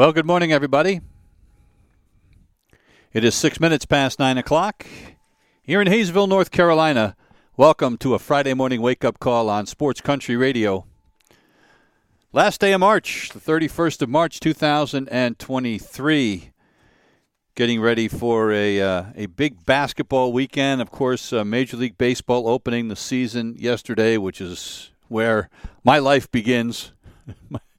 Well, good morning, everybody. It is six minutes past nine o'clock here in Hayesville, North Carolina. Welcome to a Friday morning wake up call on Sports Country Radio. Last day of March, the 31st of March, 2023. Getting ready for a, uh, a big basketball weekend. Of course, uh, Major League Baseball opening the season yesterday, which is where my life begins.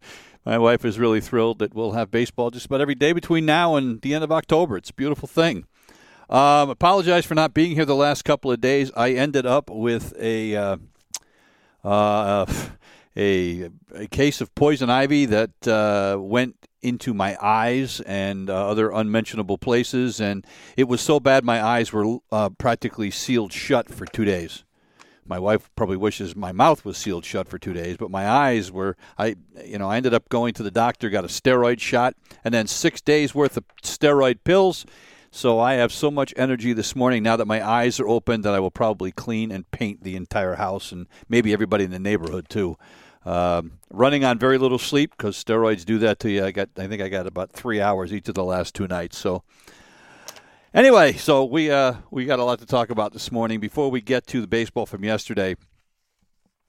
my wife is really thrilled that we'll have baseball just about every day between now and the end of October. It's a beautiful thing. Um, apologize for not being here the last couple of days. I ended up with a uh, uh, a, a case of poison ivy that uh, went into my eyes and uh, other unmentionable places, and it was so bad my eyes were uh, practically sealed shut for two days my wife probably wishes my mouth was sealed shut for two days, but my eyes were. I, you know, I ended up going to the doctor, got a steroid shot, and then six days worth of steroid pills. So I have so much energy this morning now that my eyes are open that I will probably clean and paint the entire house and maybe everybody in the neighborhood too. Um, running on very little sleep because steroids do that to you. I got, I think I got about three hours each of the last two nights. So Anyway, so we uh, we got a lot to talk about this morning. Before we get to the baseball from yesterday,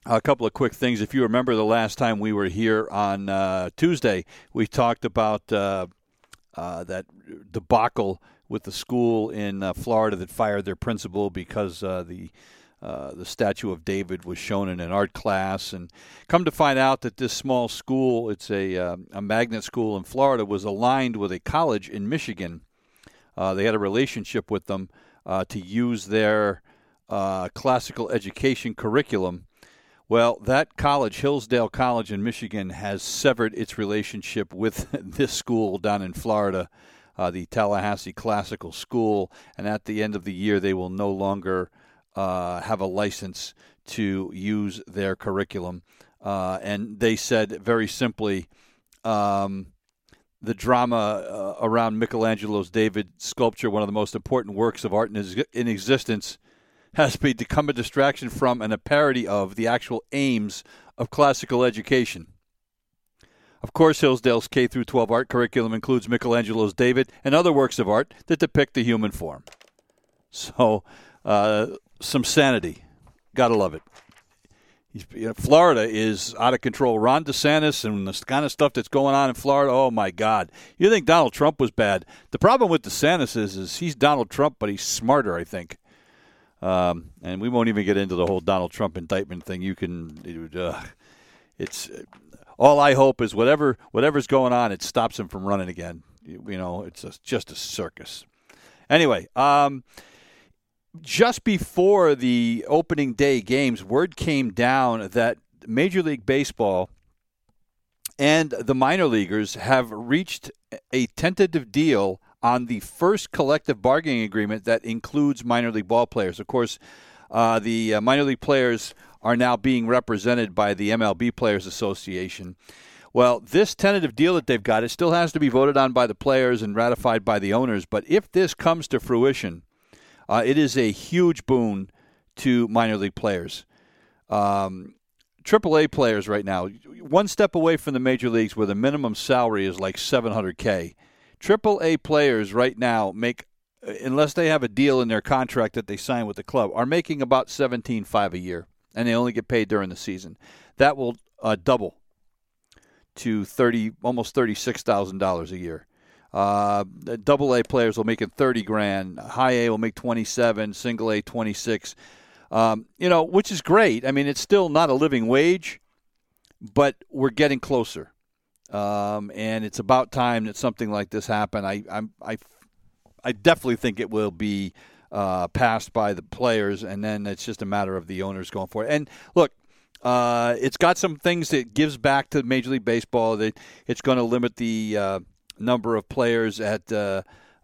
a couple of quick things. If you remember the last time we were here on uh, Tuesday, we talked about uh, uh that debacle with the school in uh, Florida that fired their principal because uh, the the statue of David was shown in an art class, and come to find out that this small school, it's a a magnet school in Florida, was aligned with a college in Michigan uh, they had a relationship with them uh, to use their uh, classical education curriculum. Well, that college, Hillsdale College in Michigan, has severed its relationship with this school down in Florida, uh, the Tallahassee Classical School, and at the end of the year, they will no longer uh, have a license to use their curriculum. Uh, and they said very simply, um, the drama uh, around Michelangelo's David sculpture, one of the most important works of art in, in existence, has become a distraction from and a parody of the actual aims of classical education. Of course, Hillsdale's K through 12 art curriculum includes Michelangelo's David and other works of art that depict the human form. So, uh, some sanity. Gotta love it you know, Florida is out of control. Ron DeSantis and the kind of stuff that's going on in Florida. Oh my God! You think Donald Trump was bad? The problem with DeSantis is, is he's Donald Trump, but he's smarter. I think. Um, and we won't even get into the whole Donald Trump indictment thing. You can, uh, it's all I hope is whatever whatever's going on, it stops him from running again. You, you know, it's a, just a circus. Anyway, um, just before the opening day games, word came down that Major League Baseball and the minor leaguers have reached a tentative deal on the first collective bargaining agreement that includes minor league ball players. Of course, uh, the uh, minor league players are now being represented by the MLB Players Association. Well, this tentative deal that they've got, it still has to be voted on by the players and ratified by the owners. But if this comes to fruition, uh, it is a huge boon to minor league players. Um, AAA players right now, one step away from the major leagues where the minimum salary is like 700K. AAA players right now make, uh, unless they have a deal in their contract that they sign with the club, are making about 17.5 a year, and they only get paid during the season. That will uh, double to 30, almost $36,000 a year. Uh, double A players will make it 30 grand. High A will make 27. Single A 26. Um, you know, which is great. I mean, it's still not a living wage, but we're getting closer. um, and it's about time that something like this happened. I I'm, I I definitely think it will be uh, passed by the players, and then it's just a matter of the owners going for it. And look, uh, it's got some things that gives back to Major League Baseball. That it's going to limit the uh, number of players at uh,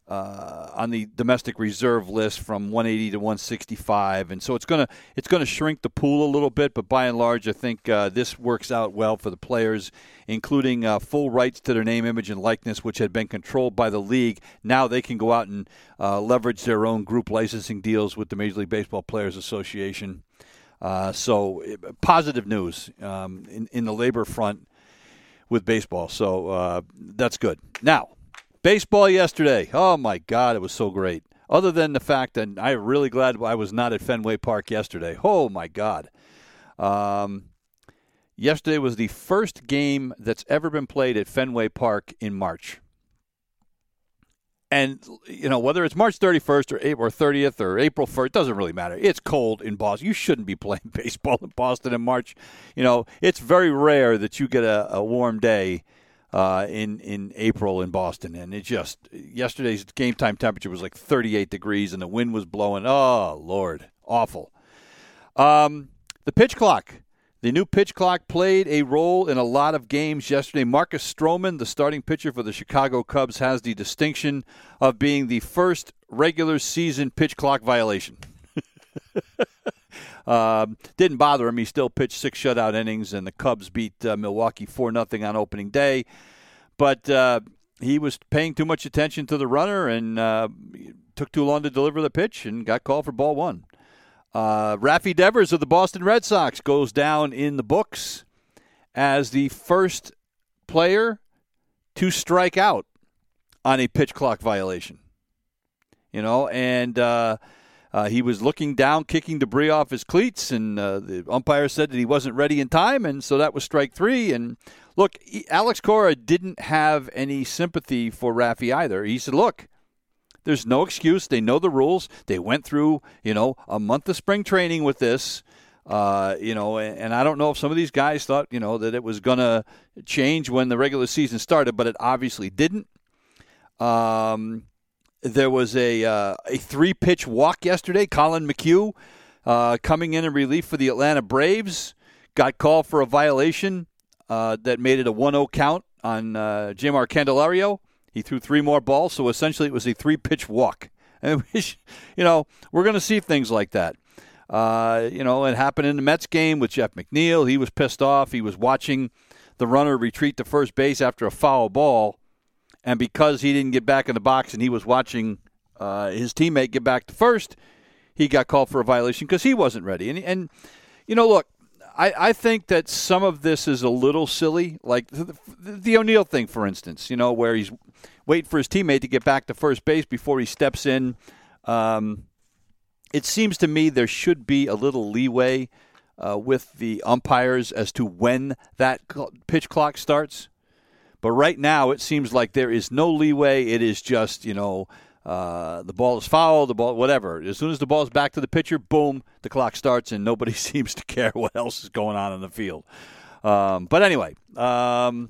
uh, on the domestic reserve list from 180 to 165, and so it's to it's to shrink the pool a little bit. But by and large, I think uh, this works out well for the players, including uh, full rights to their name, image, and likeness, which had been controlled by the league. Now they can go out and uh, leverage their own group licensing deals with the Major League Baseball Players Association. Uh, so positive news um, in in the labor front with baseball. So uh, that's good. Now Baseball yesterday. Oh my God, it was so great. Other than the fact that I'm really glad I was not at Fenway Park yesterday. Oh my God. Um, yesterday was the first game that's ever been played at Fenway Park in March. And you know whether it's March 31st or April 30th or April 1st, it doesn't really matter. It's cold in Boston. You shouldn't be playing baseball in Boston in March. You know it's very rare that you get a, a warm day uh, in in April in Boston, and it just yesterday's game time temperature was like 38 degrees, and the wind was blowing. Oh Lord, awful. Um, the pitch clock. The new pitch clock played a role in a lot of games yesterday. Marcus Stroman, the starting pitcher for the Chicago Cubs, has the distinction of being the first regular season pitch clock violation. Uh, didn't bother him. He still pitched six shutout innings, and the Cubs beat uh, Milwaukee 4 0 on opening day. But uh, he was paying too much attention to the runner and uh, took too long to deliver the pitch and got called for ball one. Uh, Raffy Devers of the Boston Red Sox goes down in the books as the first player to strike out on a pitch clock violation. You know, and uh, uh, he was looking down, kicking debris off his cleats, and uh, the umpire said that he wasn't ready in time, and so that was strike three. And look, Alex Cora didn't have any sympathy for Raffy either. He said, "Look, there's no excuse. They know the rules. They went through, you know, a month of spring training with this." Uh, you know, and, and, I don't know if some of these guys thought, you know, that it was going to change when the regular season started, but it obviously didn't. Um, there was a uh, a three pitch walk yesterday. Collin McHugh uh, coming in in relief for the Atlanta Braves got called for a violation uh, that made it a 1-0 count on uh, Jeimer Candelario. He threw three more balls, so essentially it was a three pitch walk. And you know we're going to see things like that. Uh, you know, it happened in the Mets game with Jeff McNeil. He was pissed off. He was watching the runner retreat to first base after a foul ball and because he didn't get back in the box and he was watching uh, his teammate get back to first, he got called for a violation because he wasn't ready. And, and you know, look, I, I think that some of this is a little silly, like the, the, O'Neill thing, for instance. You know, where he's waiting for his teammate to get back to first base before he steps in. Um, it seems to me there should be a little leeway uh, with the umpires as to when that pitch clock starts. But right now, it seems like there is no leeway. It is just, you know, uh, the ball is foul, the ball, whatever. As soon as the ball is back to the pitcher, boom, the clock starts, and nobody seems to care what else is going on in the field. Um, but anyway, um,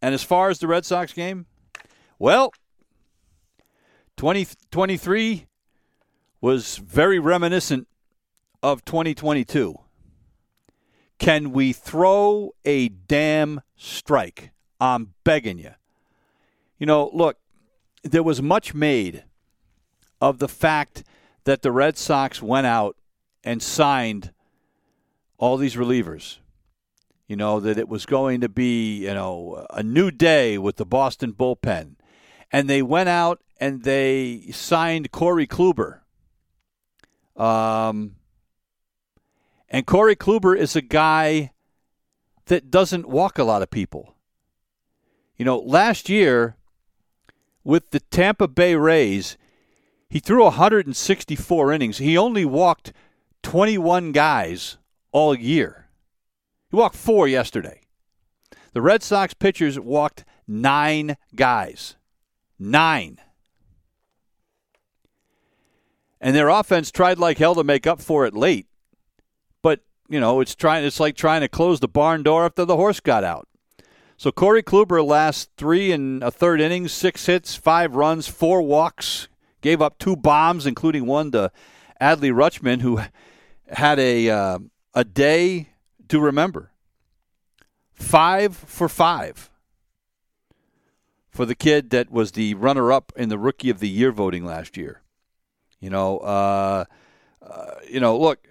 and as far as the Red Sox game, well, 2023 was very reminiscent of 2022. Can we throw a damn strike? I'm begging you. You know, look, there was much made of the fact that the Red Sox went out and signed all these relievers. You know, that it was going to be, you know, a new day with the Boston bullpen. And they went out and they signed Corey Kluber. Um, and Corey Kluber is a guy that doesn't walk a lot of people. You know, last year with the Tampa Bay Rays, he threw 164 innings. He only walked 21 guys all year. He walked four yesterday. The Red Sox pitchers walked nine guys. Nine. And their offense tried like hell to make up for it late. But, you know, it's trying it's like trying to close the barn door after the horse got out. So Corey Kluber last three and a third innings, six hits, five runs, four walks, gave up two bombs, including one to Adley Rutschman, who had a uh, a day to remember. Five for five for the kid that was the runner up in the Rookie of the Year voting last year. You know, uh, uh, you know, look,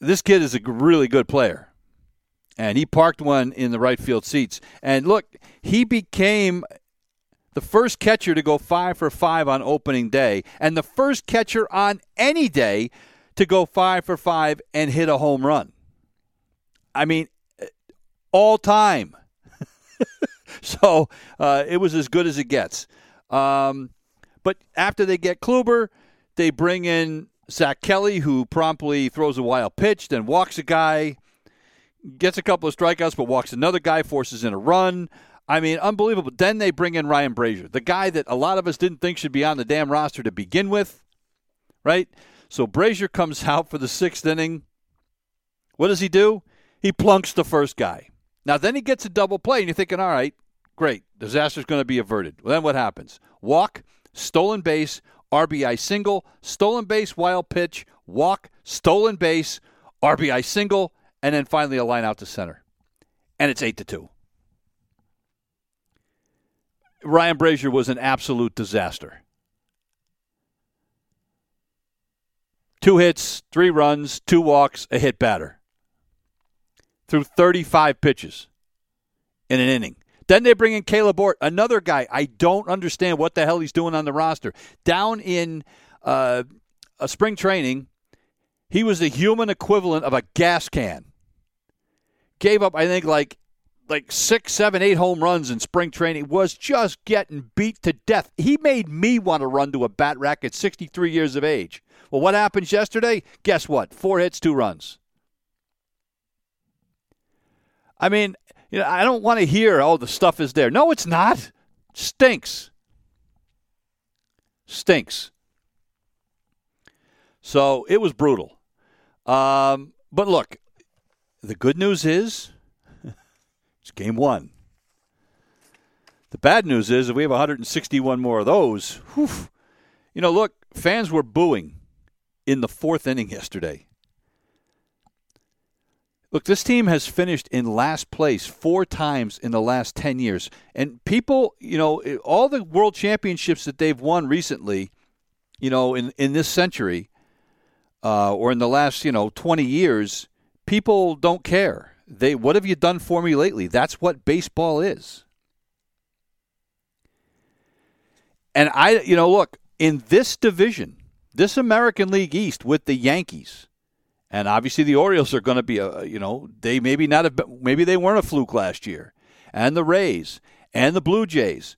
this kid is a really good player. And he parked one in the right field seats. And look, he became the first catcher to go five for five on opening day, and the first catcher on any day to go five for five and hit a home run. I mean, all time. so uh, it was as good as it gets. Um, but after they get Kluber, they bring in Zack Kelly, who promptly throws a wild pitch, then walks a guy, gets a couple of strikeouts, but walks another guy, forces in a run. I mean, unbelievable. Then they bring in Ryan Brasier, the guy that a lot of us didn't think should be on the damn roster to begin with, right? So Brasier comes out for the sixth inning. What does he do? He plunks the first guy. Now, then he gets a double play, and you're thinking, all right, great, disaster's going to be averted. Well, then what happens? Walk, stolen base, RBI single, stolen base, wild pitch, walk, stolen base, RBI single, and then finally a line out to center. And it's 8 to 2. Ryan Brasier was an absolute disaster. Two hits, three runs, two walks, a hit batter. Through 35 pitches in an inning. Then they bring in Kaleb Ort, another guy. I don't understand what the hell he's doing on the roster. Down in uh, a spring training, he was the human equivalent of a gas can. Gave up, I think, like like six, seven, eight home runs in spring training. Was just getting beat to death. He made me want to run to a bat rack at 63 years of age. Well, what happens yesterday? Guess what? Four hits, two runs. I mean, you know, I don't want to hear, oh, the stuff is there. No, it's not. Stinks. Stinks. So it was brutal. Um, but look, the good news is it's game one. The bad news is if we have 161 more of those, whew, you know, look, fans were booing in the fourth inning yesterday. Look, this team has finished in last place four times in the last 10 years. And people, you know, all the world championships that they've won recently, you know, in, in this century uh, or in the last, you know, 20 years, people don't care. They, what have you done for me lately? That's what baseball is. And I, you know, look, in this division, this American League East with the Yankees, and obviously, the Orioles are going to be a you know they maybe not have maybe they weren't a fluke last year, and the Rays and the Blue Jays.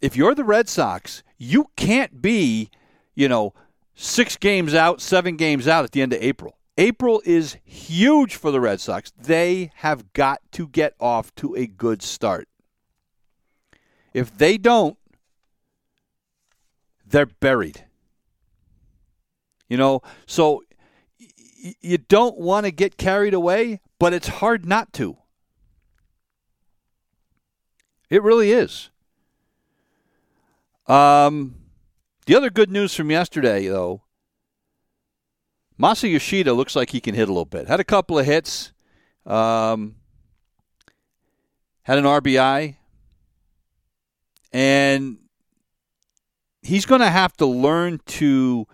If you're the Red Sox, you can't be you know six games out, seven games out at the end of April. April is huge for the Red Sox. They have got to get off to a good start. If they don't, they're buried. You know, so you don't want to get carried away, but it's hard not to. It really is. Um, the other good news from yesterday, though, Masa Yoshida looks like he can hit a little bit. Had a couple of hits. Um, had an RBI. And he's going to have to learn to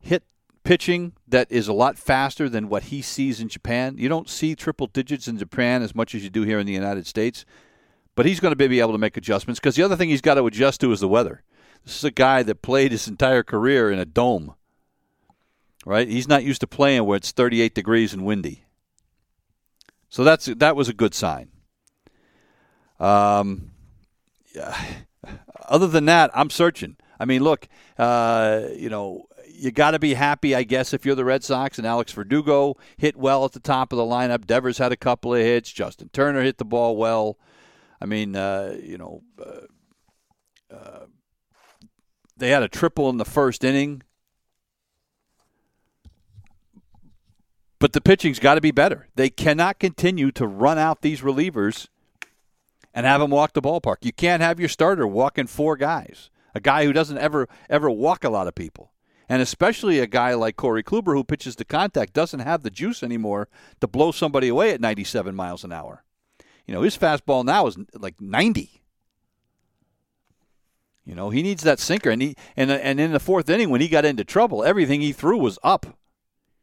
hit pitching that is a lot faster than what he sees in Japan. You don't see triple digits in Japan as much as you do here in the United States. But he's going to be able to make adjustments because the other thing he's got to adjust to is the weather. This is a guy that played his entire career in a dome, right? He's not used to playing where it's 38 degrees and windy. So that's that was a good sign. Um, yeah. Other than that, I'm searching. I mean, look, uh, you know, you got to be happy, I guess, if you're the Red Sox and Alex Verdugo hit well at the top of the lineup. Devers had a couple of hits. Justin Turner hit the ball well. I mean, uh, you know, uh, uh, they had a triple in the first inning. But the pitching's got to be better. They cannot continue to run out these relievers and have them walk the ballpark. You can't have your starter walking four guys, a guy who doesn't ever ever walk a lot of people. And especially a guy like Corey Kluber who pitches to contact doesn't have the juice anymore to blow somebody away at 97 miles an hour. You know, his fastball now is like 90. You know, he needs that sinker and he and and in the fourth inning when he got into trouble, everything he threw was up.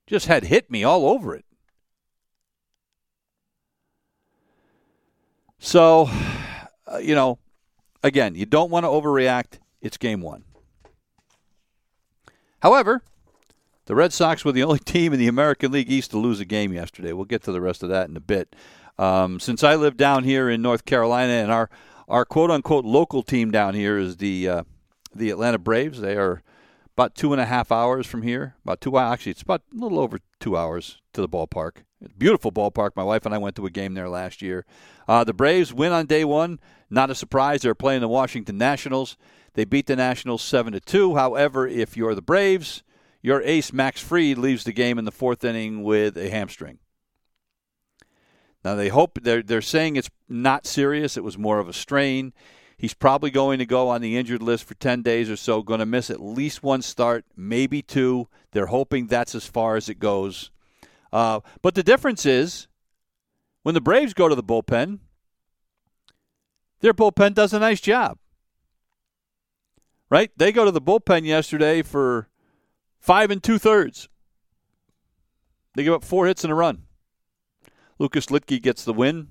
Just had hit me all over it. So, uh, you know, again, you don't want to overreact. It's game one. However, the Red Sox were the only team in the American League East to lose a game yesterday. We'll get to the rest of that in a bit. Um, since I live down here in North Carolina, and our our quote unquote local team down here is the uh, the Atlanta Braves. They are about two and a half hours from here. About two actually, it's about a little over two hours to the ballpark. Beautiful ballpark. My wife and I went to a game there last year. Uh, the Braves win on day one. Not a surprise. They're playing the Washington Nationals. They beat the Nationals seven to two. However, if you're the Braves, your ace Max Fried leaves the game in the fourth inning with a hamstring. Now they hope they're they're saying it's not serious. It was more of a strain. He's probably going to go on the injured list for 10 days or so, going to miss at least one start, maybe two. They're hoping that's as far as it goes. Uh, but the difference is when the Braves go to the bullpen, their bullpen does a nice job. Right? They go to the bullpen yesterday for five and two thirds. They give up four hits and a run. Lucas Luetge gets the win.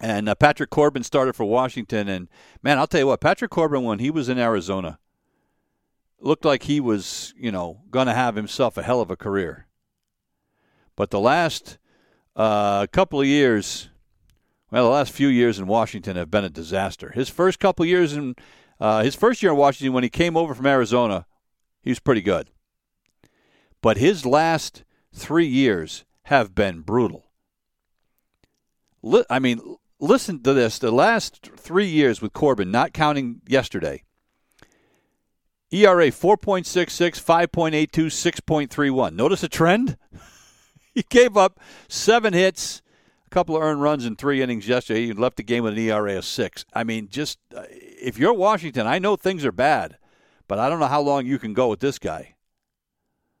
And uh, Patrick Corbin started for Washington. And, man, I'll tell you what, Patrick Corbin, when he was in Arizona, looked like he was, you know, going to have himself a hell of a career. But the last uh, couple of years, well, the last few years in Washington have been a disaster. His first couple of years in uh, his first year in Washington, when he came over from Arizona, he was pretty good. But his last three years have been brutal. I mean, listen to this. The last three years with Corbin, not counting yesterday, ERA 4.66, 5.82, 6.31. Notice a trend? he gave up seven hits, a couple of earned runs in three innings yesterday. He left the game with an ERA of six. I mean, just uh, if you're Washington, I know things are bad, but I don't know how long you can go with this guy.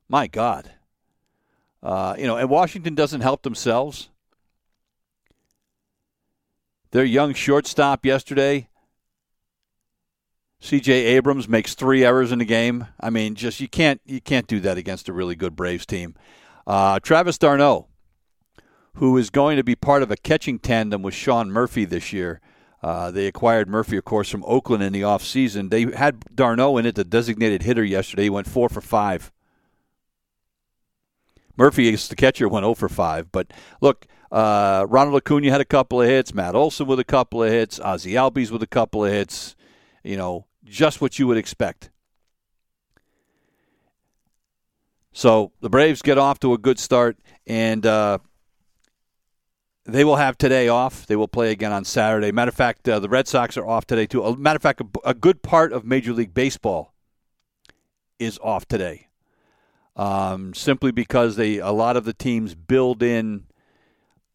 My God. Uh, you know, and Washington doesn't help themselves. Their young shortstop yesterday, C.J. Abrams makes three errors in the game. I mean, just you can't you can't do that against a really good Braves team. Uh, Travis d'Arnaud, who is going to be part of a catching tandem with Sean Murphy this year. Uh, they acquired Murphy, of course, from Oakland in the offseason. They had d'Arnaud in it, the designated hitter, yesterday. He went four for five. Murphy is the catcher, went 0 for 5. But look, uh, Ronald Acuna had a couple of hits. Matt Olson with a couple of hits. Ozzie Albies with a couple of hits. You know, just what you would expect. So the Braves get off to a good start, and uh, they will have today off. They will play again on Saturday. Matter of fact, uh, the Red Sox are off today too. Matter of fact, a, a good part of Major League Baseball is off today, um, simply because they a lot of the teams build in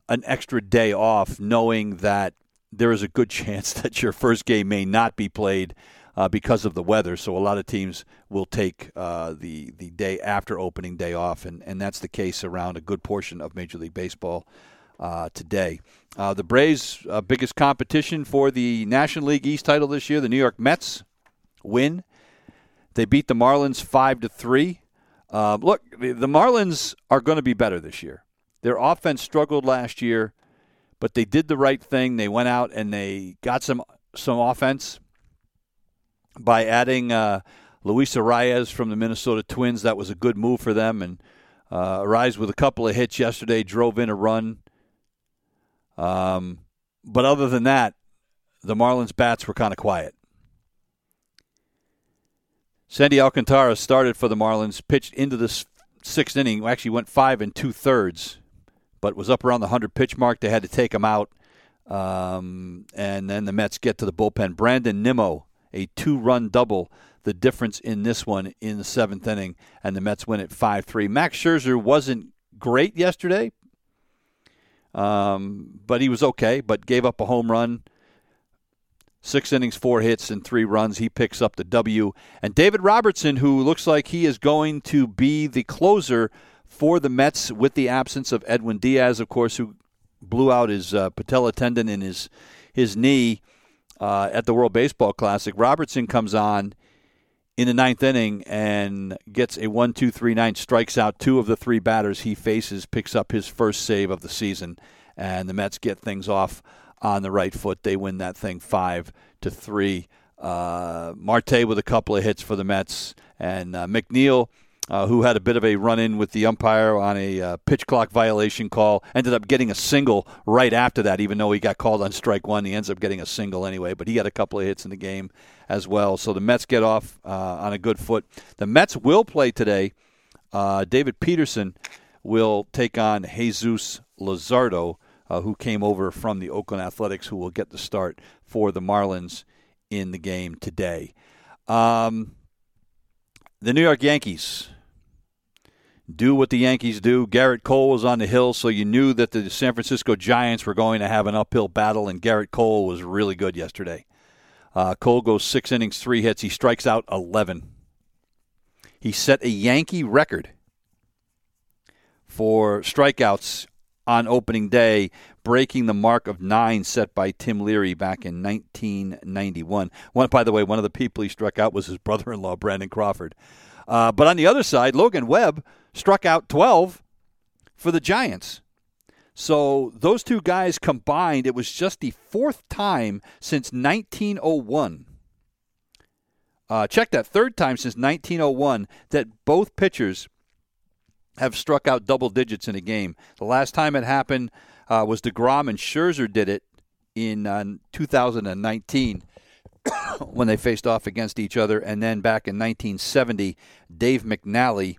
an extra day off, knowing that there is a good chance that your first game may not be played uh, because of the weather. So a lot of teams will take uh, the the day after opening day off, and, and that's the case around a good portion of Major League Baseball uh, today. Uh, the Braves' uh, biggest competition for the National League East title this year, the New York Mets, win. They beat the Marlins five to three. Uh, look, the, the Marlins are going to be better this year. Their offense struggled last year, but they did the right thing. They went out and they got some some offense by adding uh, Luis Arraez from the Minnesota Twins. That was a good move for them. And uh, Arraez with a couple of hits yesterday drove in a run. Um, but other than that, the Marlins bats were kind of quiet. Sandy Alcantara started for the Marlins, pitched into the sixth inning, actually went five and two thirds but was up around the 100 pitch mark. They had to take him out. Um, and then the Mets get to the bullpen. Brandon Nimmo, a two run double, the difference in this one in the seventh inning, and the Mets win it 5 3. Max Scherzer wasn't great yesterday. um, but he was okay. But gave up a home run. Six innings, four hits, and three runs. He picks up the W. And David Robertson, who looks like he is going to be the closer for the Mets with the absence of Edwin Diaz, of course, who blew out his uh, patella tendon in his his knee uh, at the World Baseball Classic. Robertson comes on in the ninth inning and gets a one, two, three, nine, strikes out two of the three batters he faces, picks up his first save of the season, and the Mets get things off on the right foot. They win that thing five to three. Uh, Marte with a couple of hits for the Mets, and uh, McNeil uh, who had a bit of a run in with the umpire on a uh, pitch clock violation call, ended up getting a single right after that, even though he got called on strike one. He ends up getting a single anyway, but he had a couple of hits in the game as well. So the Mets get off uh, on a good foot. The Mets will play today. Uh, David Peterson will take on Jesus Luzardo, uh, who came over from the Oakland Athletics, who will get the start for the Marlins in the game today. Um, the New York Yankees do what the Yankees do. Gerrit Cole was on the hill, so you knew that the San Francisco Giants were going to have an uphill battle, and Gerrit Cole was really good yesterday. Uh, Cole goes six innings, three hits. He strikes out 11. He set a Yankee record for strikeouts on opening day, breaking the mark of nine set by Tim Leary back in 1991. One, by the way, one of the people he struck out was his brother-in-law Brandon Crawford. Uh, but on the other side, Logan Webb struck out 12 for the Giants. So those two guys combined, it was just the fourth time since 1901. Uh, check that third time since 1901 that both pitchers have struck out double digits in a game. The last time it happened uh, was DeGrom and Scherzer did it in uh, 2019 when they faced off against each other. And then back in 1970, Dave McNally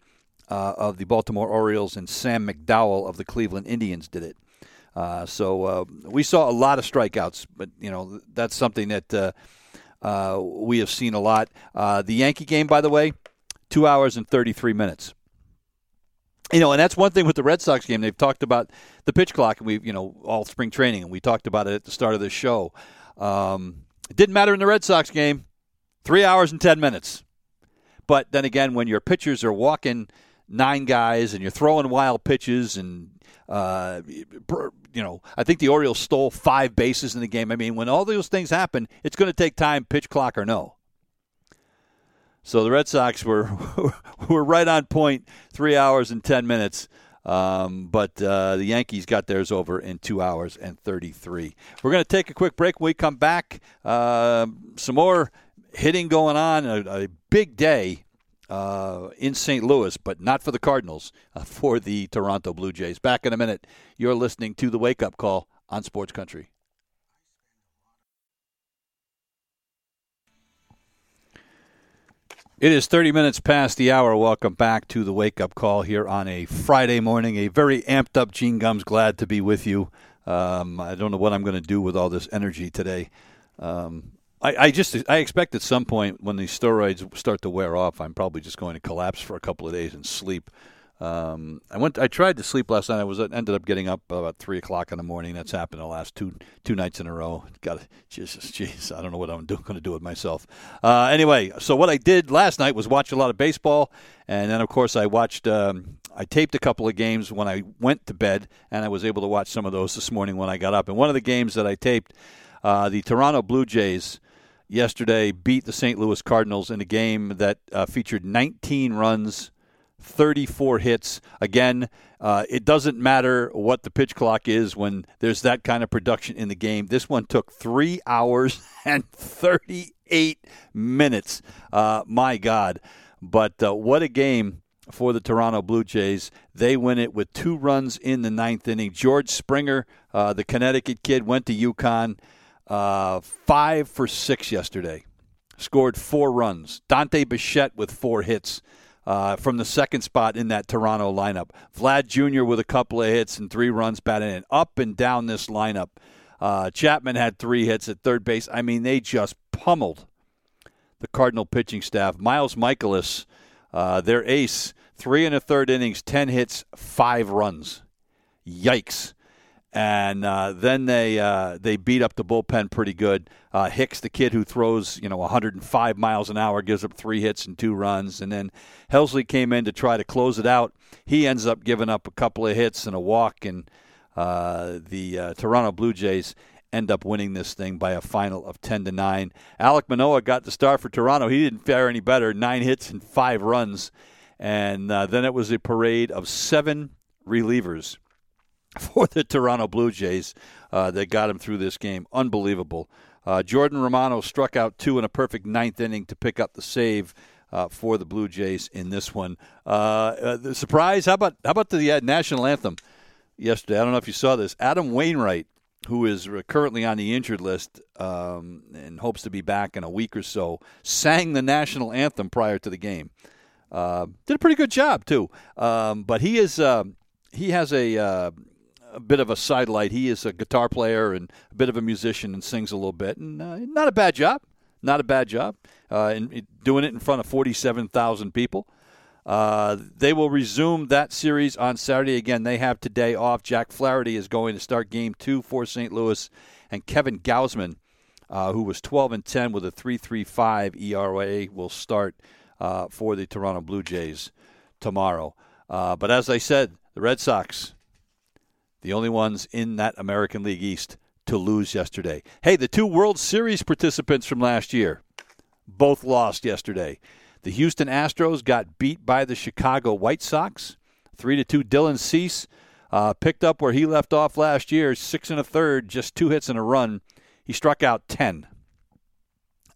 uh, of the Baltimore Orioles and Sam McDowell of the Cleveland Indians did it. Uh, so uh, we saw a lot of strikeouts, but you know that's something that uh, uh, we have seen a lot. the Yankee game, by the way, two hours and 33 minutes. You know, and that's one thing with the Red Sox game. They've talked about the pitch clock, and we've you know, all spring training, and we talked about it at the start of the show. Um, it didn't matter in the Red Sox game, three hours and ten minutes. But then again, when your pitchers are walking nine guys and you're throwing wild pitches and uh, you know, I think the Orioles stole five bases in the game. I mean, when all those things happen, it's going to take time, pitch clock or no. So the Red Sox were were right on point, three hours and ten minutes. Um, but uh, the Yankees got theirs over in two hours and 33. We're going to take a quick break. When we come back, uh, some more hitting going on. A, a big day uh, in St. Louis, but not for the Cardinals, uh, for the Toronto Blue Jays. Back in a minute. You're listening to the Wake Up Call on Sports Country. It is 30 minutes past the hour. Welcome back to the wake up call here on a Friday morning. A very amped up Gene Gums. Glad to be with you. Um, I don't know what I'm going to do with all this energy today. Um, I, I, just I expect at some point when these steroids start to wear off, I'm probably just going to collapse for a couple of days and sleep. Um, I went. I tried to sleep last night. I was ended up getting up about three o'clock in the morning. That's happened the last two two nights in a row. Got Jesus, jeez. I don't know what I'm going to do with myself. Uh, anyway, so what I did last night was watch a lot of baseball, and then of course I watched. Um, I taped a couple of games when I went to bed, and I was able to watch some of those this morning when I got up. And one of the games that I taped, uh, the Toronto Blue Jays yesterday beat the St. Louis Cardinals in a game that uh, featured 19 runs 34 hits. Again, uh, it doesn't matter what the pitch clock is when there's that kind of production in the game. This one took three hours and 38 minutes. Uh, my God. But uh, what a game for the Toronto Blue Jays. They win it with two runs in the ninth inning. George Springer, uh, the Connecticut kid, went to UConn. Uh, five for six yesterday. Scored four runs. Dante Bichette with four hits uh, from the second spot in that Toronto lineup. Vlad Jr. with a couple of hits and three runs batted in. Up and down this lineup. Uh, Chapman had three hits at third base. I mean, they just pummeled the Cardinal pitching staff. Miles Mikolas, uh, their ace, three and a third innings, 10 hits, five runs. Yikes. And uh, then they uh, they beat up the bullpen pretty good. Uh, Hicks, the kid who throws you know 105 miles an hour, gives up three hits and two runs, and then Helsley came in to try to close it out. He ends up giving up a couple of hits and a walk, and uh, the uh, Toronto Blue Jays end up winning this thing by a final of 10 to 9. Alek Manoah got the start for Toronto. He didn't fare any better, nine hits and five runs, and uh, then it was a parade of seven relievers for the Toronto Blue Jays uh, that got him through this game. Unbelievable. Uh, Jordan Romano struck out two in a perfect ninth inning to pick up the save. Uh, for the Blue Jays in this one, uh, uh, the surprise. How about how about the uh, national anthem yesterday? I don't know if you saw this. Adam Wainwright, who is currently on the injured list um, and hopes to be back in a week or so, sang the national anthem prior to the game. did a pretty good job too. Um, but he is he has a a bit of a sidelight. He is a guitar player and a bit of a musician and sings a little bit, and uh, not a bad job. Not a bad job. Uh, and doing it in front of 47,000 people. Uh, they will resume that series on Saturday. Again, they have today off. Jack Flaherty is going to start game two for St. Louis, and Kevin Gausman, uh, who was 12 and 10 with a 3.35 ERA, will start uh, for the Toronto Blue Jays tomorrow. Uh, but as I said, the Red Sox the only ones in that American League East to lose yesterday. Hey, the two World Series participants from last year both lost yesterday. The Houston Astros got beat by the Chicago White Sox, three to two. Dylan Cease uh, picked up where he left off last year, six and a third, just two hits and a run. He struck out ten.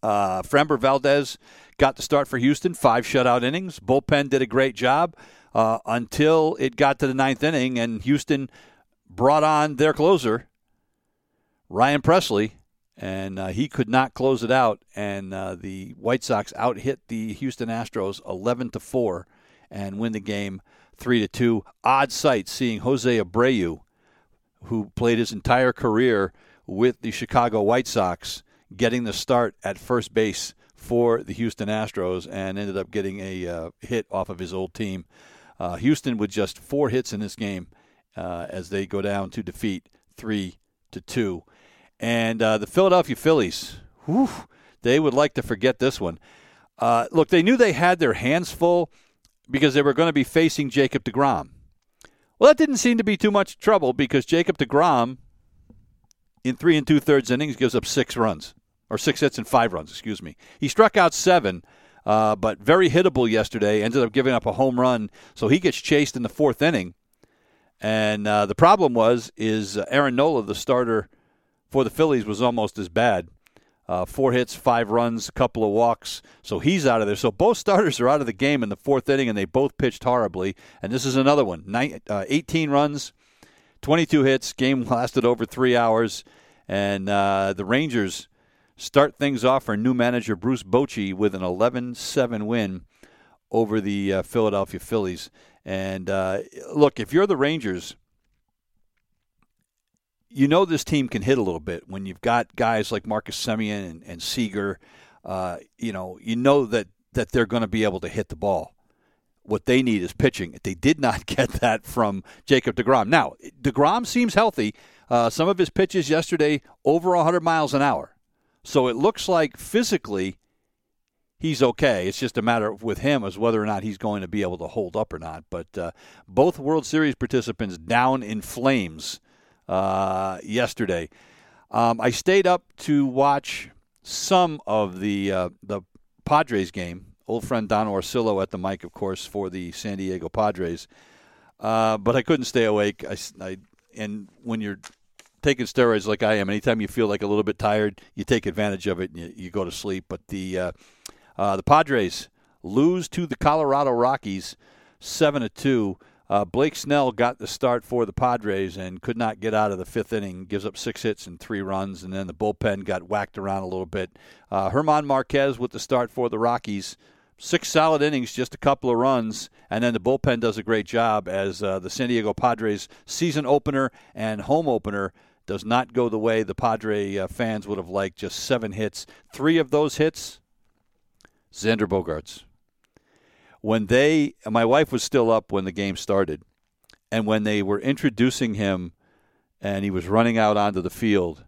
Uh, Framber Valdez got the start for Houston, five shutout innings. Bullpen did a great job uh, until it got to the ninth inning, and Houston brought on their closer, Ryan Pressly, and uh, he could not close it out. And uh, the White Sox out hit the Houston Astros 11 to four and win the game three to two. Odd sight seeing Jose Abreu, who played his entire career with the Chicago White Sox, getting the start at first base for the Houston Astros and ended up getting a uh, hit off of his old team. Uh, Houston with just four hits in this game uh, as they go down to defeat three to two. And uh, the Philadelphia Phillies, whew, they would like to forget this one. Uh, look, they knew they had their hands full because they were going to be facing Jacob DeGrom. Well, that didn't seem to be too much trouble because Jacob DeGrom, in three and two thirds innings, gives up six runs, or six hits and five runs, excuse me. He struck out seven, uh, but very hittable yesterday, ended up giving up a home run, so he gets chased in the fourth inning. And uh, the problem was is uh, Aaron Nola, the starter for the Phillies, was almost as bad. Uh, four hits, five runs, a couple of walks. So he's out of there. So both starters are out of the game in the fourth inning, and they both pitched horribly. And this is another one: Nine, uh, 18 runs, 22 hits. Game lasted over three hours, and uh, the Rangers start things off for new manager Bruce Bochy with an 11-7 win over the uh, Philadelphia Phillies. And uh, look, if you're the Rangers, you know this team can hit a little bit when you've got guys like Marcus Semien and, and Seager. Uh, you know, you know that that they're going to be able to hit the ball. What they need is pitching. They did not get that from Jacob Degrom. Now, Degrom seems healthy. Uh, some of his pitches yesterday over 100 miles an hour, so it looks like physically he's okay. It's just a matter with him as whether or not he's going to be able to hold up or not. But uh, both World Series participants down in flames uh, yesterday. Um, I stayed up to watch some of the uh, the Padres game. Old friend Don Orsillo at the mic, of course, for the San Diego Padres. Uh, but I couldn't stay awake. I, I, and when you're taking steroids like I am, anytime you feel like a little bit tired, you take advantage of it and you, you go to sleep. But the uh, the Padres lose to the Colorado Rockies, seven to two. Uh, Blake Snell got the start for the Padres and could not get out of the fifth inning. Gives up six hits and three runs, and then the bullpen got whacked around a little bit. Uh, German Marquez with the start for the Rockies. Six solid innings, just a couple of runs, and then the bullpen does a great job as uh, the San Diego Padres season opener and home opener does not go the way the Padre uh, fans would have liked. Just seven hits. Three of those hits Xander Bogaerts. When they, my wife was still up when the game started, and when they were introducing him and he was running out onto the field.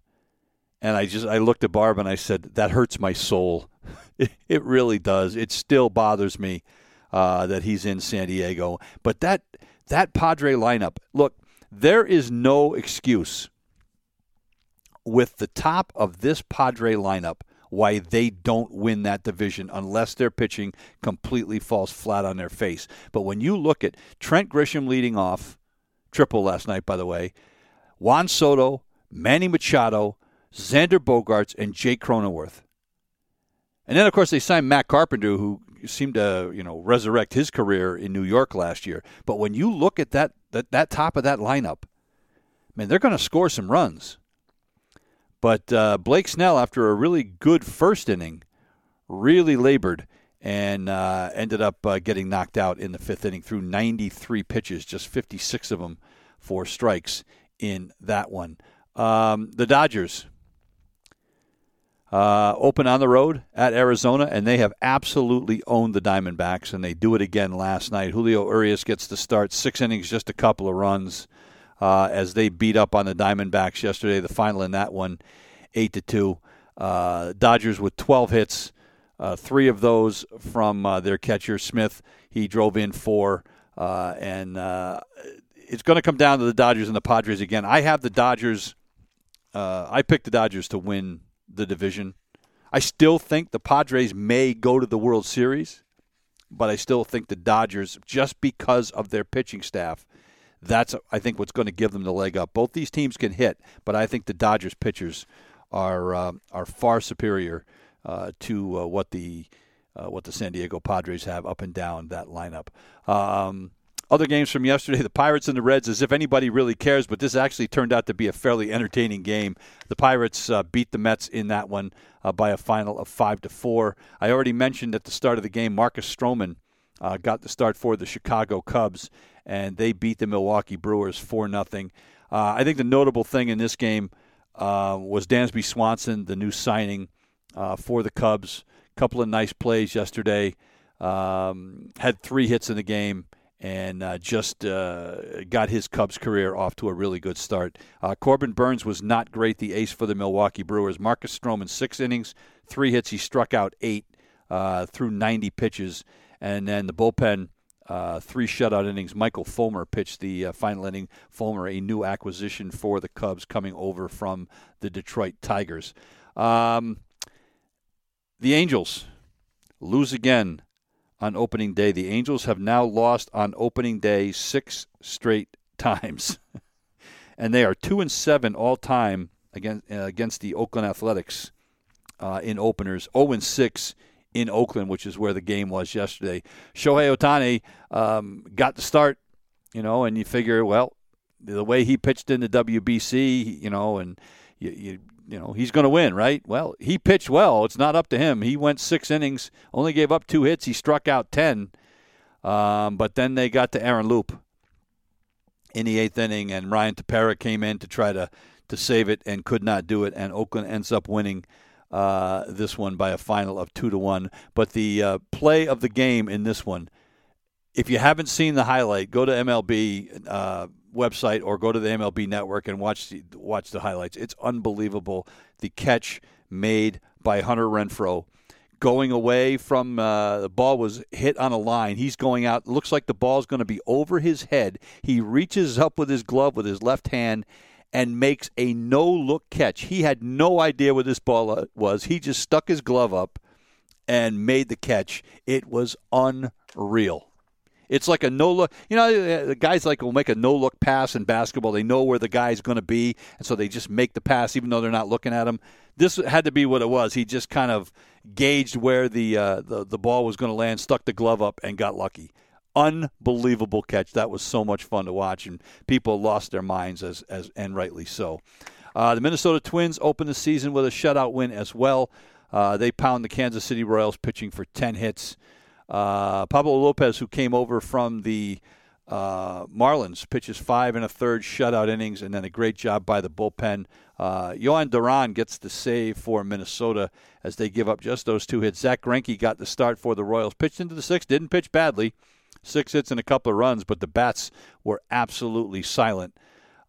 And I just I looked at Barb and I said, "That hurts my soul. it, it really does. It still bothers me uh, that he's in San Diego. But that that Padre lineup, look, there is no excuse with the top of this Padre lineup why they don't win that division unless their pitching completely falls flat on their face. But when you look at Trent Grisham leading off, triple last night, by the way, Juan Soto, Manny Machado, Xander Bogaerts, and Jake Cronenworth. And then, of course, they signed Matt Carpenter, who seemed to, you know, resurrect his career in New York last year. But when you look at that that, that top of that lineup, man, they're going to score some runs. But uh, Blake Snell, after a really good first inning, really labored and uh, ended up uh, getting knocked out in the fifth inning through 93 pitches, just 56 of them for strikes in that one. Um, the Dodgers uh, open on the road at Arizona, and they have absolutely owned the Diamondbacks, and they do it again last night. Julio Urias gets the start, six innings, just a couple of runs uh, as they beat up on the Diamondbacks yesterday. The final in that one, eight to two. Uh, Dodgers with 12 hits, uh, three of those from uh, their catcher Smith. He drove in four, uh, and it's going to come down to the Dodgers and the Padres again. I have the Dodgers. I picked the Dodgers to win the division. I still think the Padres may go to the World Series, but I still think the Dodgers, just because of their pitching staff, that's I think what's going to give them the leg up. Both these teams can hit, but I think the Dodgers pitchers are uh, are far superior uh, to uh, what the uh, what the San Diego Padres have up and down that lineup. Um, other games from yesterday, the Pirates and the Reds, as if anybody really cares, but this actually turned out to be a fairly entertaining game. The Pirates uh, beat the Mets in that one uh, by a final of five to four. I already mentioned at the start of the game, Marcus Stroman uh, got the start for the Chicago Cubs, and they beat the Milwaukee Brewers four nothing. Uh, I think the notable thing in this game uh, was Dansby Swanson, the new signing uh, for the Cubs. A Couple of nice plays yesterday. Um, had three hits in the game and uh, just uh, got his Cubs career off to a really good start. Uh, Corbin Burnes was not great, the ace for the Milwaukee Brewers. Marcus Stroman, six innings, three hits. He struck out eight through 90 pitches. And then the bullpen, uh, three shutout innings. Michael Fulmer pitched the uh, final inning. Fulmer, a new acquisition for the Cubs coming over from the Detroit Tigers. Um, the Angels lose again on opening day. The Angels have now lost on opening day six straight times, and they are two and seven all time against uh, against the Oakland Athletics uh, in openers. Zero oh and six in Oakland, which is where the game was yesterday. Shohei Ohtani um, got the start, you know, and you figure, well, the way he pitched in the WBC, you know, and you, you you know he's going to win, right? Well, he pitched well. It's not up to him. He went six innings, only gave up two hits. He struck out ten, um, but then they got to Aaron Loup in the eighth inning, and Ryan Tepera came in to try to to save it and could not do it, and Oakland ends up winning. Uh, this one by a final of two to one. But the uh, play of the game in this one, if you haven't seen the highlight, go to MLB uh, website or go to the MLB network and watch the, watch the highlights. It's unbelievable the catch made by Hunter Renfroe. going away from uh, the ball was hit on a line. He's going out. Looks like the ball's going to be over his head. He reaches up with his glove with his left hand and makes a no look catch. He had no idea what this ball uh, was. He just stuck his glove up and made the catch. It was unreal. It's like a no look. You know, the guys like will make a no look pass in basketball. They know where the guy's going to be, and so they just make the pass even though they're not looking at him. This had to be what it was. He just kind of gauged where the uh, the, the ball was going to land, stuck the glove up, and got lucky. Unbelievable catch. That was so much fun to watch, and people lost their minds as as and rightly so. Uh, the Minnesota Twins opened the season with a shutout win as well. Uh, they pound the Kansas City Royals, pitching for ten hits. Uh, Pablo Lopez, who came over from the uh, Marlins, pitches five and a third shutout innings, and then a great job by the bullpen. Uh, Jhoan Duran gets the save for Minnesota as they give up just those two hits. Zack Greinke got the start for the Royals. Pitched into the sixth, didn't pitch badly, six hits and a couple of runs, but the bats were absolutely silent.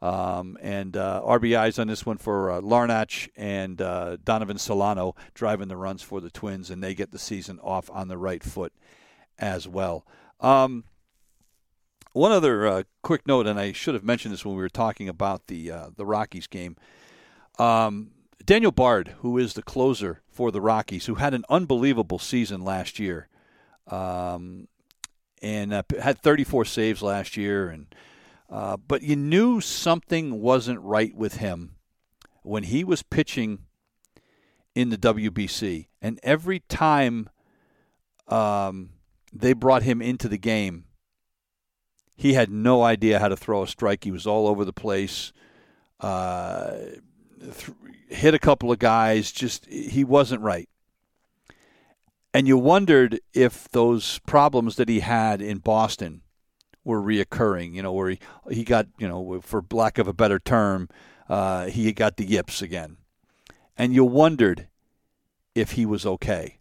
Um, and uh, RBIs on this one for uh, Larnach and uh, Donovan Solano driving the runs for the Twins, and they get the season off on the right foot as well. Um, one other uh, quick note, and I should have mentioned this when we were talking about the uh, the Rockies game. Um, Daniel Bard, who is the closer for the Rockies, who had an unbelievable season last year, um, and uh, had 34 saves last year, and uh, but you knew something wasn't right with him when he was pitching in the WBC, and every time um, they brought him into the game he had no idea how to throw a strike. He was all over the place. Uh, th- hit a couple of guys. Just he wasn't right. And you wondered if those problems that he had in Boston were reoccurring. You know, where he he got you know, for lack of a better term, uh, he got the yips again. And you wondered if he was okay.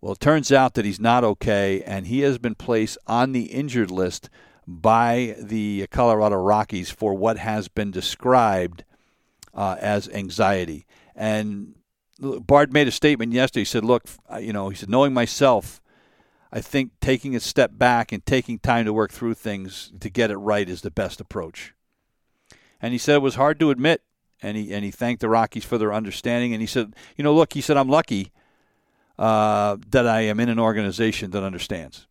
Well, it turns out that he's not okay, and he has been placed on the injured list by the Colorado Rockies for what has been described uh, as anxiety. And Bard made a statement yesterday. He said, "Look, you know," he said, "knowing myself." I think taking a step back and taking time to work through things to get it right is the best approach. And he said it was hard to admit, and he and he thanked the Rockies for their understanding. And he said, you know, look, he said I'm lucky uh, that I am in an organization that understands.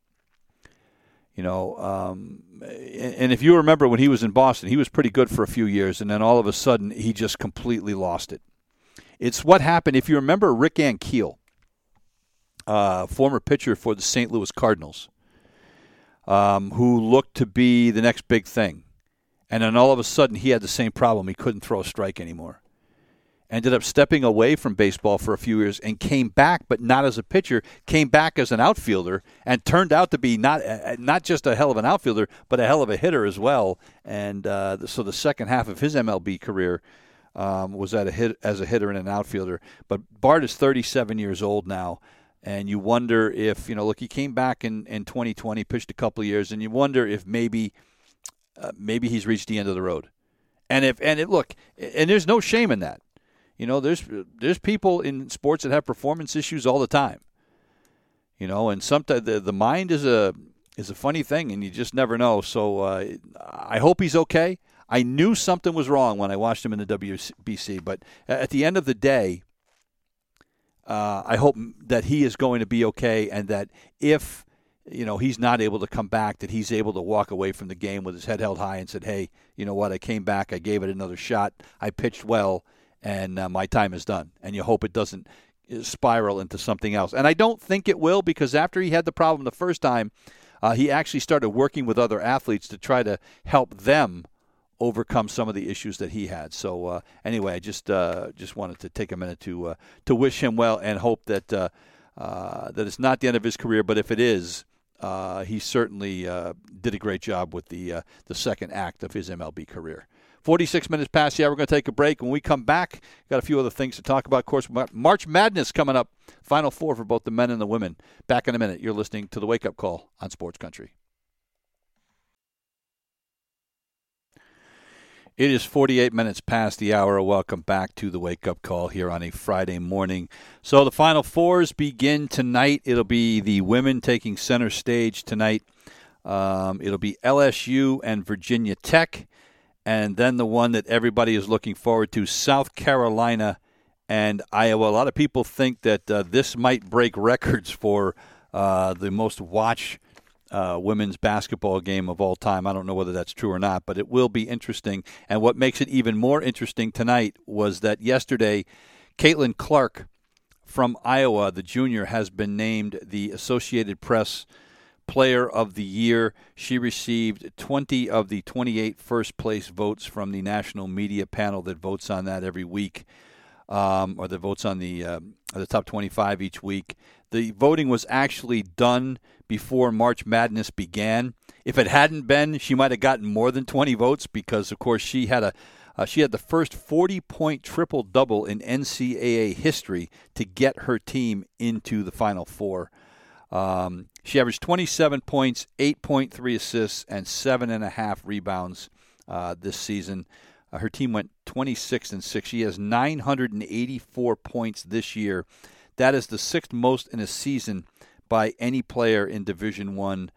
You know, um, and if you remember when he was in Boston, he was pretty good for a few years, and then all of a sudden he just completely lost it. It's what happened. If you remember Rick Ankiel, uh, former pitcher for the St. Louis Cardinals, um, who looked to be the next big thing, and then all of a sudden he had the same problem. He couldn't throw a strike anymore ended up stepping away from baseball for a few years and came back, but not as a pitcher, came back as an outfielder and turned out to be not uh, not just a hell of an outfielder, but a hell of a hitter as well. And uh, so the second half of his MLB career um, was at a hit as a hitter and an outfielder. But Bard is 37 years old now. And you wonder if, you know, look, he came back in, in 2020, pitched a couple years, and you wonder if maybe uh, maybe he's reached the end of the road. And if and it look, and there's no shame in that you know, there's there's people in sports that have performance issues all the time. You know, and sometimes the, the mind is a is a funny thing, and you just never know. So uh, I hope he's okay. I knew something was wrong when I watched him in the WBC, but at the end of the day, uh, I hope that he is going to be okay, and that if you know he's not able to come back, that he's able to walk away from the game with his head held high and said, "Hey, you know what? I came back. I gave it another shot. I pitched well, and uh, my time is done. And you hope it doesn't uh, spiral into something else. And I don't think it will because after he had the problem the first time, uh, he actually started working with other athletes to try to help them overcome some of the issues that he had. So uh, anyway, I just uh, just wanted to take a minute to uh, to wish him well and hope that uh, that it's not the end of his career, but if it is. he certainly did a great job with the the second act of his MLB career. 46 minutes past hour. We're going to take a break. When we come back, got a few other things to talk about. Of course, March Madness coming up. Final four for both the men and the women. Back in a minute. You're listening to the Wake Up Call on Sports Country. It is 48 minutes past the hour. Welcome back to the Wake Up Call here on a Friday morning. So the Final Fours begin tonight. It'll be the women taking center stage tonight. Um, it'll be LSU and Virginia Tech and then the one that everybody is looking forward to South Carolina and Iowa. A lot of people think that uh, this might break records for uh, the most watched uh, women's basketball game of all time. I don't know whether that's true or not, but it will be interesting. And what makes it even more interesting tonight was that yesterday, Caitlin Clark from Iowa, the junior, has been named the Associated Press Player of the Year. She received 20 of the 28 first place votes from the national media panel that votes on that every week, um, or that votes on the uh, the top 25 each week. The voting was actually done before March Madness began. If it hadn't been, she might have gotten more than 20 votes because, of course, she had a uh, she had the first 40 point triple double in NCAA history to get her team into the Final Four. Um, she averaged 27 points, 8.3 assists, and seven and a half rebounds uh, this season. Uh, her team went 26 and six. She has 984 points this year. That is the sixth most in a season by any player in Division One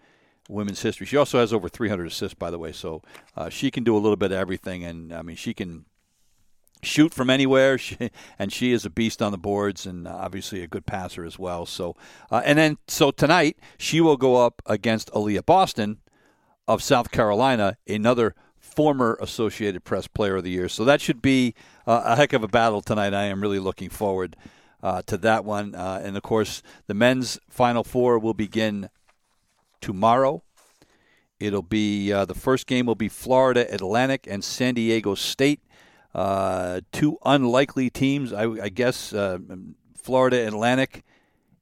women's history. She also has over 300 assists, by the way, so uh, she can do a little bit of everything. And I mean, she can shoot from anywhere, she, and she is a beast on the boards, and obviously a good passer as well. So, uh, and then so tonight she will go up against Aaliyah Boston of South Carolina, another former Associated Press Player of the Year. So that should be uh, a heck of a battle tonight. I am really looking forward uh, to that one. Uh, and of course, the men's Final Four will begin tomorrow. It'll be uh, the first game will be Florida Atlantic and San Diego State. Uh, two unlikely teams, I, I guess. Uh, Florida Atlantic,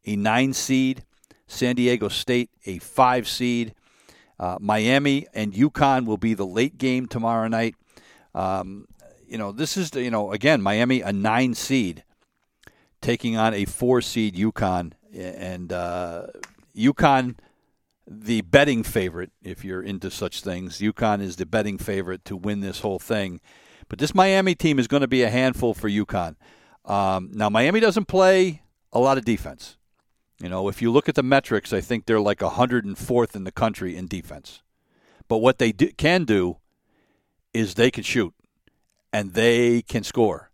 a nine seed. San Diego State, a five seed. Uh, Miami and UConn will be the late game tomorrow night. Um, you know, this is, you know, again, Miami, a nine seed taking on a four seed UConn. And uh, UConn, the betting favorite, if you're into such things, UConn is the betting favorite to win this whole thing. But this Miami team is going to be a handful for UConn. Um, now, Miami doesn't play a lot of defense. You know, if you look at the metrics, I think they're like 104th in the country in defense. But what they do, can do is they can shoot and they can score.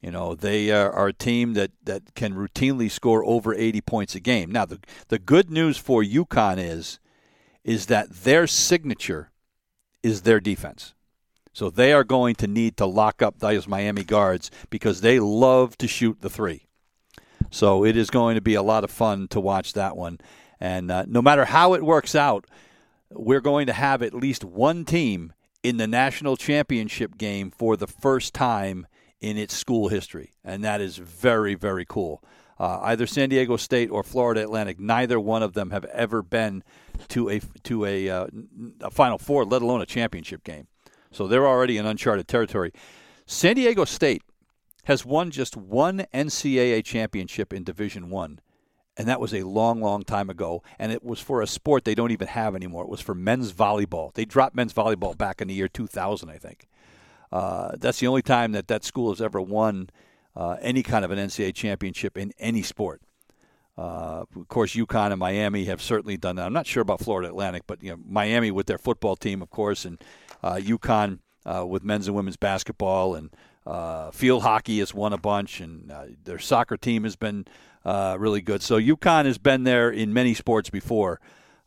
You know, they are, are, a team that, that can routinely score over 80 points a game. Now, the, the good news for UConn is is that their signature is their defense. So they are going to need to lock up those Miami guards because they love to shoot the three. So it is going to be a lot of fun to watch that one. And uh, no matter how it works out, we're going to have at least one team in the national championship game for the first time in its school history, and that is very, very cool. Uh, either San Diego State or Florida Atlantic, neither one of them have ever been to a to a, uh, a Final Four, let alone a championship game. So they're already in uncharted territory. San Diego State has won just one NCAA championship in Division One, and that was a long, long time ago. And it was for a sport they don't even have anymore. It was for men's volleyball. They dropped men's volleyball back in the year 2000, I think. Uh, that's the only time that that school has ever won uh, any kind of an NCAA championship in any sport. Uh, of course, UConn and Miami have certainly done that. I'm not sure about Florida Atlantic, but you know, Miami with their football team, of course, and uh, UConn uh, with men's and women's basketball and uh, field hockey has won a bunch, and uh, their soccer team has been uh, really good. So UConn has been there in many sports before.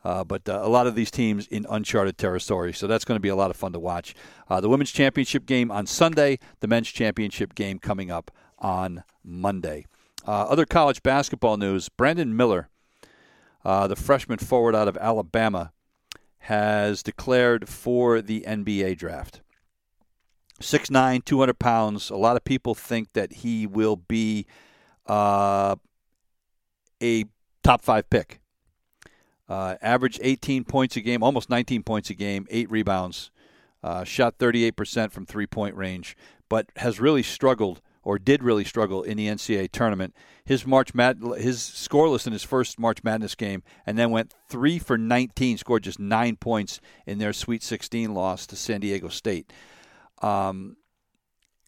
Uh, but uh, a lot of these teams in uncharted territory. So that's going to be a lot of fun to watch. Uh, the women's championship game on Sunday, the men's championship game coming up on Monday. Other college basketball news Brandon Miller, the freshman forward out of Alabama, has declared for the NBA draft. 6'9, 200 pounds. A lot of people think that he will be uh, a top five pick uh, averaged 18 points a game, almost 19 points a game, eight rebounds, uh, shot 38% from three point range, but has really struggled or did really struggle in the NCAA tournament. His March Mad- his scoreless in his first March Madness game, and then went three for 19, scored just nine points in their Sweet 16 loss to San Diego State. Um,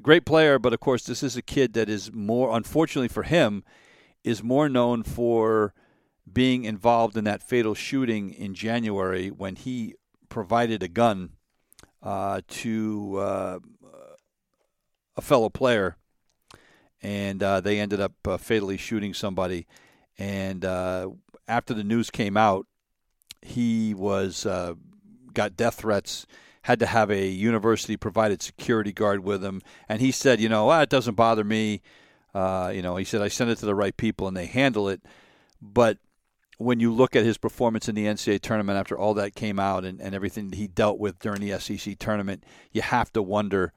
great player, but of course, this is a kid that is more, unfortunately for him, is more known for being involved in that fatal shooting in January when he provided a gun uh, to uh, a fellow player, and uh, they ended up uh, fatally shooting somebody. And uh, after the news came out, he was uh, got death threats. Had to have a university provided security guard with him, and he said, "You know, ah, it doesn't bother me." you know, he said, "I sent it to the right people, and they handle it." But when you look at his performance in the NCAA tournament after all that came out and, and everything he dealt with during the SEC tournament, you have to wonder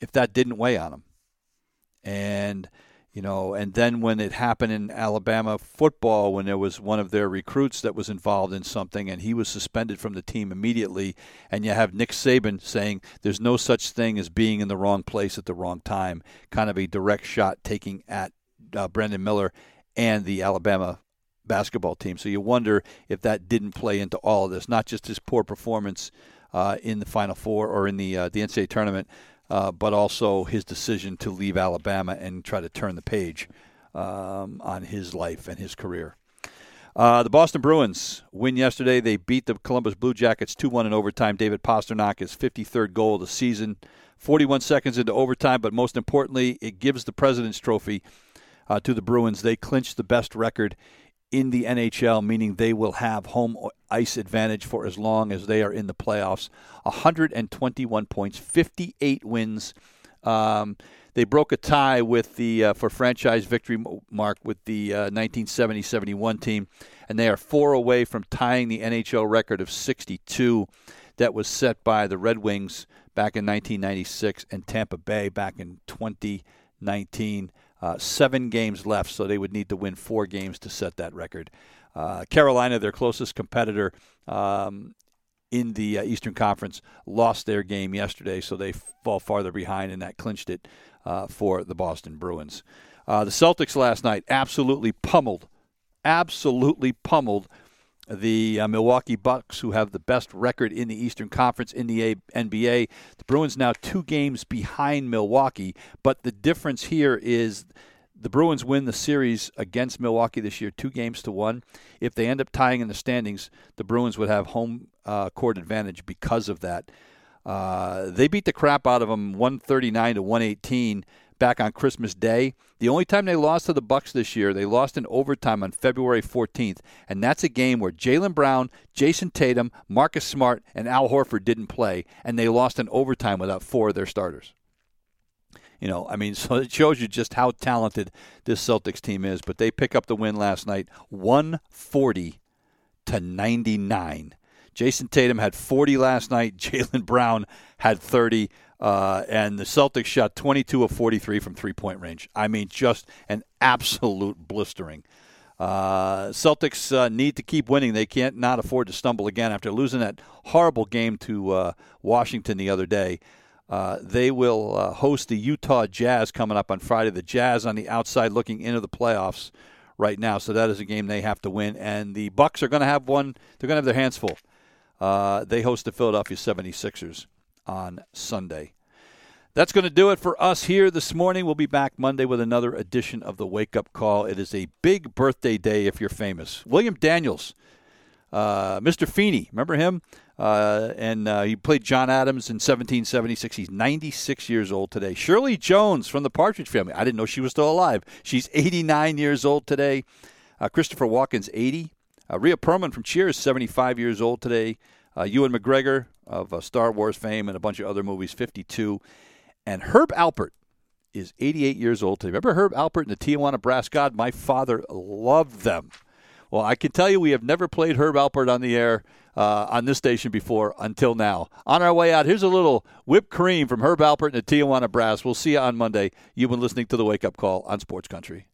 if that didn't weigh on him. And, you know, and then when it happened in Alabama football, when there was one of their recruits that was involved in something and he was suspended from the team immediately, and you have Nick Saban saying there's no such thing as being in the wrong place at the wrong time, kind of a direct shot taking at uh, Brandon Miller and the Alabama basketball team. So you wonder if that didn't play into all of this, not just his poor performance uh, in the Final Four or in the uh, the NCAA tournament, uh, but also his decision to leave Alabama and try to turn the page um, on his life and his career. Uh, the Boston Bruins win yesterday. They beat the Columbus Blue Jackets 2 1 in overtime. David Pastrnak, his 53rd goal of the season, 41 seconds into overtime, but most importantly, it gives the President's Trophy uh, to the Bruins. They clinched the best record in the NHL, meaning they will have home ice advantage for as long as they are in the playoffs. 121 points, 58 wins. Um, they broke a tie with the uh, for franchise victory mark with the uh, 1970-71 team, and they are four away from tying the NHL record of 62 that was set by the Red Wings back in 1996 and Tampa Bay back in 2019. Uh, seven games left, so they would need to win four games to set that record. Uh, Carolina, their closest competitor um, in the uh, Eastern Conference, lost their game yesterday, so they fall farther behind, and that clinched it uh, for the Boston Bruins. The Celtics last night absolutely pummeled, absolutely pummeled the uh, Milwaukee Bucks, who have the best record in the Eastern Conference in the A- NBA. The Bruins now two games behind Milwaukee, but the difference here is the Bruins win the series against Milwaukee this year, two games to one. If they end up tying in the standings, the Bruins would have home uh, court advantage because of that. Uh, they beat the crap out of them 139 to 118 back on Christmas Day. The only time they lost to the Bucks this year, they lost in overtime on February 14th, and that's a game where Jaylen Brown, Jayson Tatum, Marcus Smart, and Al Horford didn't play, and they lost in overtime without four of their starters. You know, I mean, so it shows you just how talented this Celtics team is. But they pick up the win last night, 140 to 99. Jayson Tatum had 40 last night. Jaylen Brown had 30. Uh, and the Celtics shot 22 of 43 from three point range. I mean, just an absolute blistering. Uh, Celtics uh, need to keep winning. They can't not afford to stumble again after losing that horrible game to uh, Washington the other day. Uh, they will uh, host the Utah Jazz coming up on Friday. The Jazz on the outside looking into the playoffs right now, so that is a game they have to win. And the Bucks are going to have one. They're going to have their hands full. Uh, they host the Philadelphia 76ers on Sunday. That's going to do it for us here this morning. We'll be back Monday with another edition of the Wake Up Call. It is a big birthday day if you're famous. William Daniels, uh, Mr. Feeney, remember him? Uh, and uh, he played John Adams in 1776. He's 96 years old today. Shirley Jones from the Partridge Family. I didn't know she was still alive. She's 89 years old today. Uh, Christopher Walken's 80. Uh, Rhea Perlman from Cheers, 75 years old today. Uh, Ewan McGregor of uh, Star Wars fame and a bunch of other movies, 52. And Herb Alpert is 88 years old today. Remember Herb Alpert and the Tijuana Brass God? My father loved them. Well, I can tell you we have never played Herb Alpert on the air uh, on this station before until now. On our way out, here's a little whipped cream from Herb Alpert and the Tijuana Brass. We'll see you on Monday. You've been listening to the Wake Up Call on Sports Country.